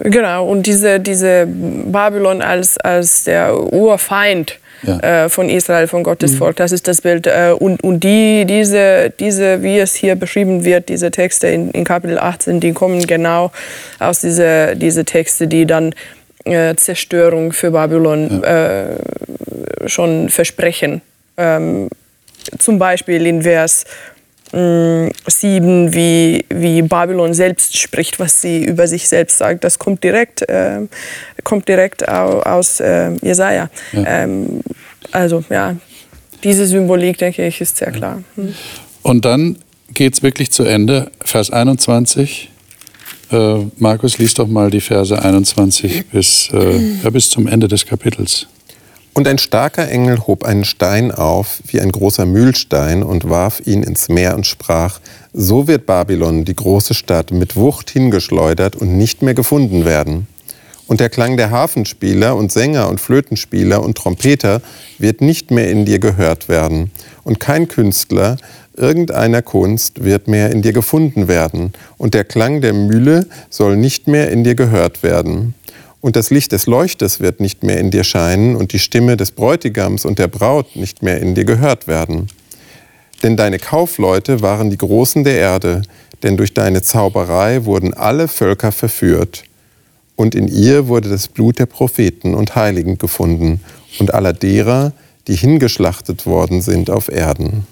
Genau, und diese, diese Babylon als, als der Urfeind ja. äh, von Israel, von Gottes mhm. Volk, das ist das Bild. Äh, und und die, diese, diese, wie es hier beschrieben wird, diese Texte in, in Kapitel 18, die kommen genau aus dieser diese Texte, die dann äh, Zerstörung für Babylon ja. Äh, schon versprechen. Ähm, zum Beispiel in Vers 7, wie, wie Babylon selbst spricht, was sie über sich selbst sagt. Das kommt direkt, äh, kommt direkt aus äh, Jesaja. Ja. Ähm, also ja, diese Symbolik, denke ich, ist sehr klar. Hm. Und dann geht es wirklich zu Ende, Vers 21. Äh, Markus, liest doch mal die Verse 21 bis, äh, ja, bis zum Ende des Kapitels. Und ein starker Engel hob einen Stein auf, wie ein großer Mühlstein, und warf ihn ins Meer und sprach, so wird Babylon, die große Stadt, mit Wucht hingeschleudert und nicht mehr gefunden werden. Und der Klang der Hafenspieler und Sänger und Flötenspieler und Trompeter wird nicht mehr in dir gehört werden. Und kein Künstler irgendeiner Kunst wird mehr in dir gefunden werden. Und der Klang der Mühle soll nicht mehr in dir gehört werden und das Licht des Leuchtes wird nicht mehr in dir scheinen und die Stimme des Bräutigams und der Braut nicht mehr in dir gehört werden. Denn deine Kaufleute waren die Großen der Erde, denn durch deine Zauberei wurden alle Völker verführt. Und in ihr wurde das Blut der Propheten und Heiligen gefunden und aller derer, die hingeschlachtet worden sind auf Erden.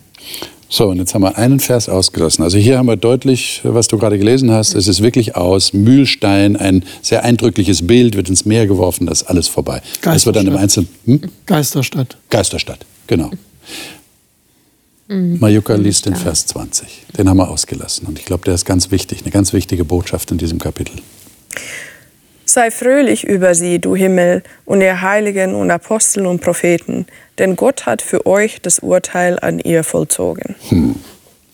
So, und jetzt haben wir einen Vers ausgelassen. Also hier haben wir deutlich, was du gerade gelesen hast, es ist wirklich aus. Mühlstein, ein sehr eindrückliches Bild, wird ins Meer geworfen, das ist alles vorbei. Das wird dann im Einzelnen. Hm? Geisterstadt. Geisterstadt, genau. Mhm. Majuka liest den Vers 20. Den haben wir ausgelassen. Und ich glaube, der ist ganz wichtig, eine ganz wichtige Botschaft in diesem Kapitel. Sei fröhlich über sie, du Himmel, und ihr Heiligen und Apostel und Propheten, denn Gott hat für euch das Urteil an ihr vollzogen. Hm.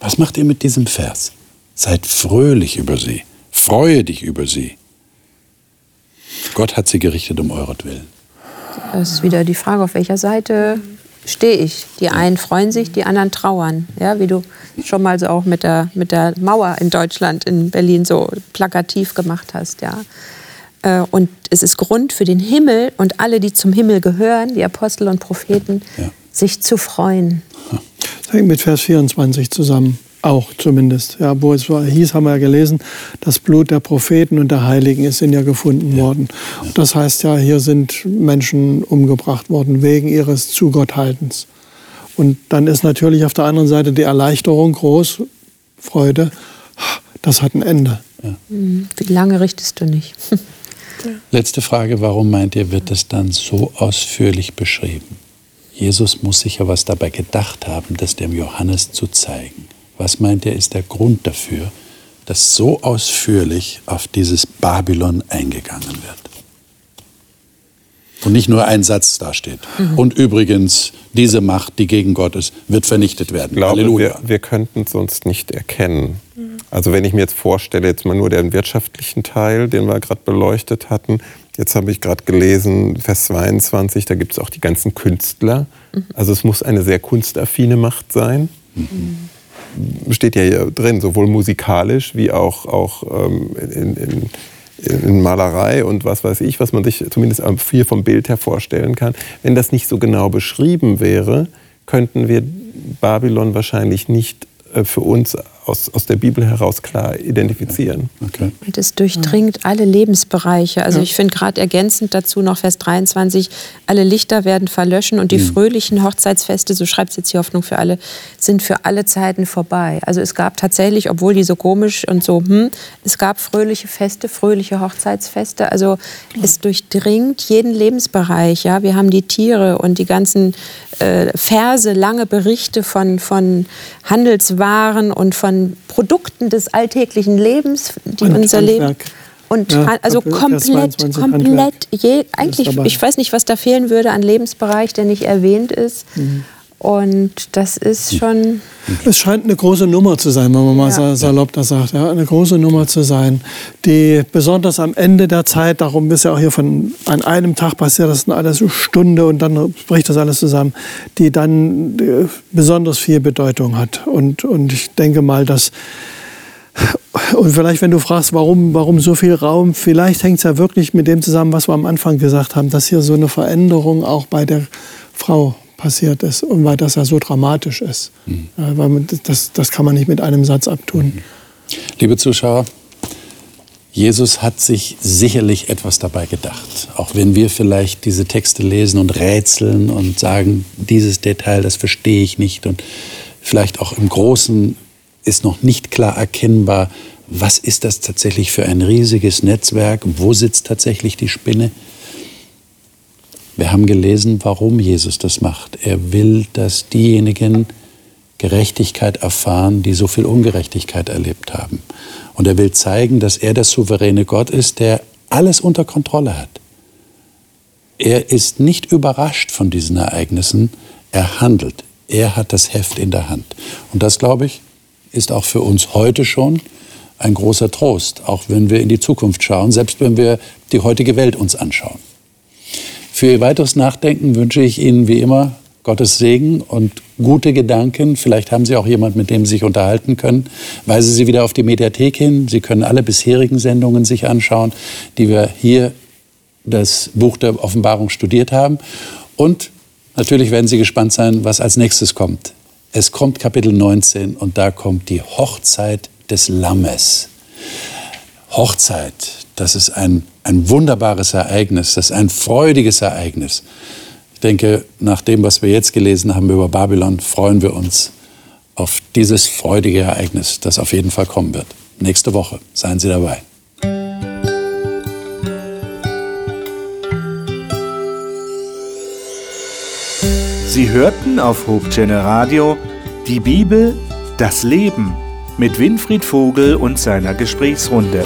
Was macht ihr mit diesem Vers? Seid fröhlich über sie. freue dich über sie. Gott hat sie gerichtet um euretwillen. Das ist wieder die Frage, auf welcher Seite stehe ich. Die einen freuen sich, die anderen trauern. Ja, wie du schon mal so auch mit der, mit der Mauer in Deutschland, in Berlin so plakativ gemacht hast. Ja. Äh, und es ist Grund für den Himmel und alle, die zum Himmel gehören, die Apostel und Propheten, ja. sich zu freuen. Das hängt mit Vers 24 zusammen. Auch zumindest. Ja, wo es hieß, haben wir ja gelesen, das Blut der Propheten und der Heiligen ist in ja gefunden ja. worden. Das heißt ja, hier sind Menschen umgebracht worden wegen ihres Zugotthaltens. Und dann ist natürlich auf der anderen Seite die Erleichterung groß, Freude. Das hat ein Ende. Ja. Mhm. Wie lange richtest du nicht? [LAUGHS] Letzte Frage, warum meint ihr, wird das dann so ausführlich beschrieben? Jesus muss sicher was dabei gedacht haben, das dem Johannes zu zeigen. Was meint er, ist der Grund dafür, dass so ausführlich auf dieses Babylon eingegangen wird? Und nicht nur ein Satz dasteht. Mhm. Und übrigens, diese Macht, die gegen Gott ist, wird vernichtet werden. Ich glaube, Halleluja. Wir, wir könnten es sonst nicht erkennen. Mhm. Also wenn ich mir jetzt vorstelle, jetzt mal nur den wirtschaftlichen Teil, den wir gerade beleuchtet hatten. Jetzt habe ich gerade gelesen, Vers 22, da gibt es auch die ganzen Künstler. Mhm. Also es muss eine sehr kunstaffine Macht sein. Mhm steht ja hier drin, sowohl musikalisch wie auch, auch ähm, in, in, in, Malerei und was weiß ich, was man sich zumindest viel vom Bild her vorstellen kann. Wenn das nicht so genau beschrieben wäre, könnten wir Babylon wahrscheinlich nicht äh, für uns aus, aus der Bibel heraus klar identifizieren. Okay. Und es durchdringt alle Lebensbereiche. Also ja. ich finde gerade ergänzend dazu noch Vers 23, alle Lichter werden verlöschen und die mhm. fröhlichen Hochzeitsfeste, so schreibt es jetzt die Hoffnung für alle, sind für alle Zeiten vorbei. Also es gab tatsächlich, obwohl die so komisch und so, hm, es gab fröhliche Feste, fröhliche Hochzeitsfeste. Also mhm. es durchdringt jeden Lebensbereich. Ja? Wir haben die Tiere und die ganzen äh, Verse, lange Berichte von, von Handelswaren und von von Produkten des alltäglichen Lebens, die und unser Leben und ja, also komplett, komplett, je, eigentlich, ich weiß nicht, was da fehlen würde an Lebensbereich, der nicht erwähnt ist. Mhm. Und das ist schon. Es scheint eine große Nummer zu sein, wenn man mal ja. salopp das sagt. Ja, eine große Nummer zu sein, die besonders am Ende der Zeit, darum ist ja auch hier von an einem Tag passiert, das sind alles Stunde und dann bricht das alles zusammen, die dann äh, besonders viel Bedeutung hat. Und, und ich denke mal, dass. Und vielleicht, wenn du fragst, warum, warum so viel Raum, vielleicht hängt es ja wirklich mit dem zusammen, was wir am Anfang gesagt haben, dass hier so eine Veränderung auch bei der Frau passiert ist und weil das ja so dramatisch ist. Mhm. weil man, das, das kann man nicht mit einem Satz abtun. Mhm. Liebe Zuschauer, Jesus hat sich sicherlich etwas dabei gedacht. Auch wenn wir vielleicht diese Texte lesen und rätseln und sagen, dieses Detail, das verstehe ich nicht. Und vielleicht auch im Großen ist noch nicht klar erkennbar, was ist das tatsächlich für ein riesiges Netzwerk, wo sitzt tatsächlich die Spinne. Wir haben gelesen, warum Jesus das macht. Er will, dass diejenigen Gerechtigkeit erfahren, die so viel Ungerechtigkeit erlebt haben. Und er will zeigen, dass er der souveräne Gott ist, der alles unter Kontrolle hat. Er ist nicht überrascht von diesen Ereignissen, er handelt. Er hat das Heft in der Hand. Und das, glaube ich, ist auch für uns heute schon ein großer Trost, auch wenn wir in die Zukunft schauen, selbst wenn wir die heutige Welt uns anschauen. Für Ihr weiteres Nachdenken wünsche ich Ihnen wie immer Gottes Segen und gute Gedanken. Vielleicht haben Sie auch jemanden, mit dem Sie sich unterhalten können. Weise Sie wieder auf die Mediathek hin. Sie können alle bisherigen Sendungen sich anschauen, die wir hier das Buch der Offenbarung studiert haben. Und natürlich werden Sie gespannt sein, was als nächstes kommt. Es kommt Kapitel 19 und da kommt die Hochzeit des Lammes. Hochzeit, das ist ein, ein wunderbares Ereignis, das ist ein freudiges Ereignis. Ich denke, nach dem, was wir jetzt gelesen haben über Babylon, freuen wir uns auf dieses freudige Ereignis, das auf jeden Fall kommen wird. Nächste Woche. Seien Sie dabei. Sie hörten auf Hope Channel Radio die Bibel, das Leben mit Winfried Vogel und seiner Gesprächsrunde.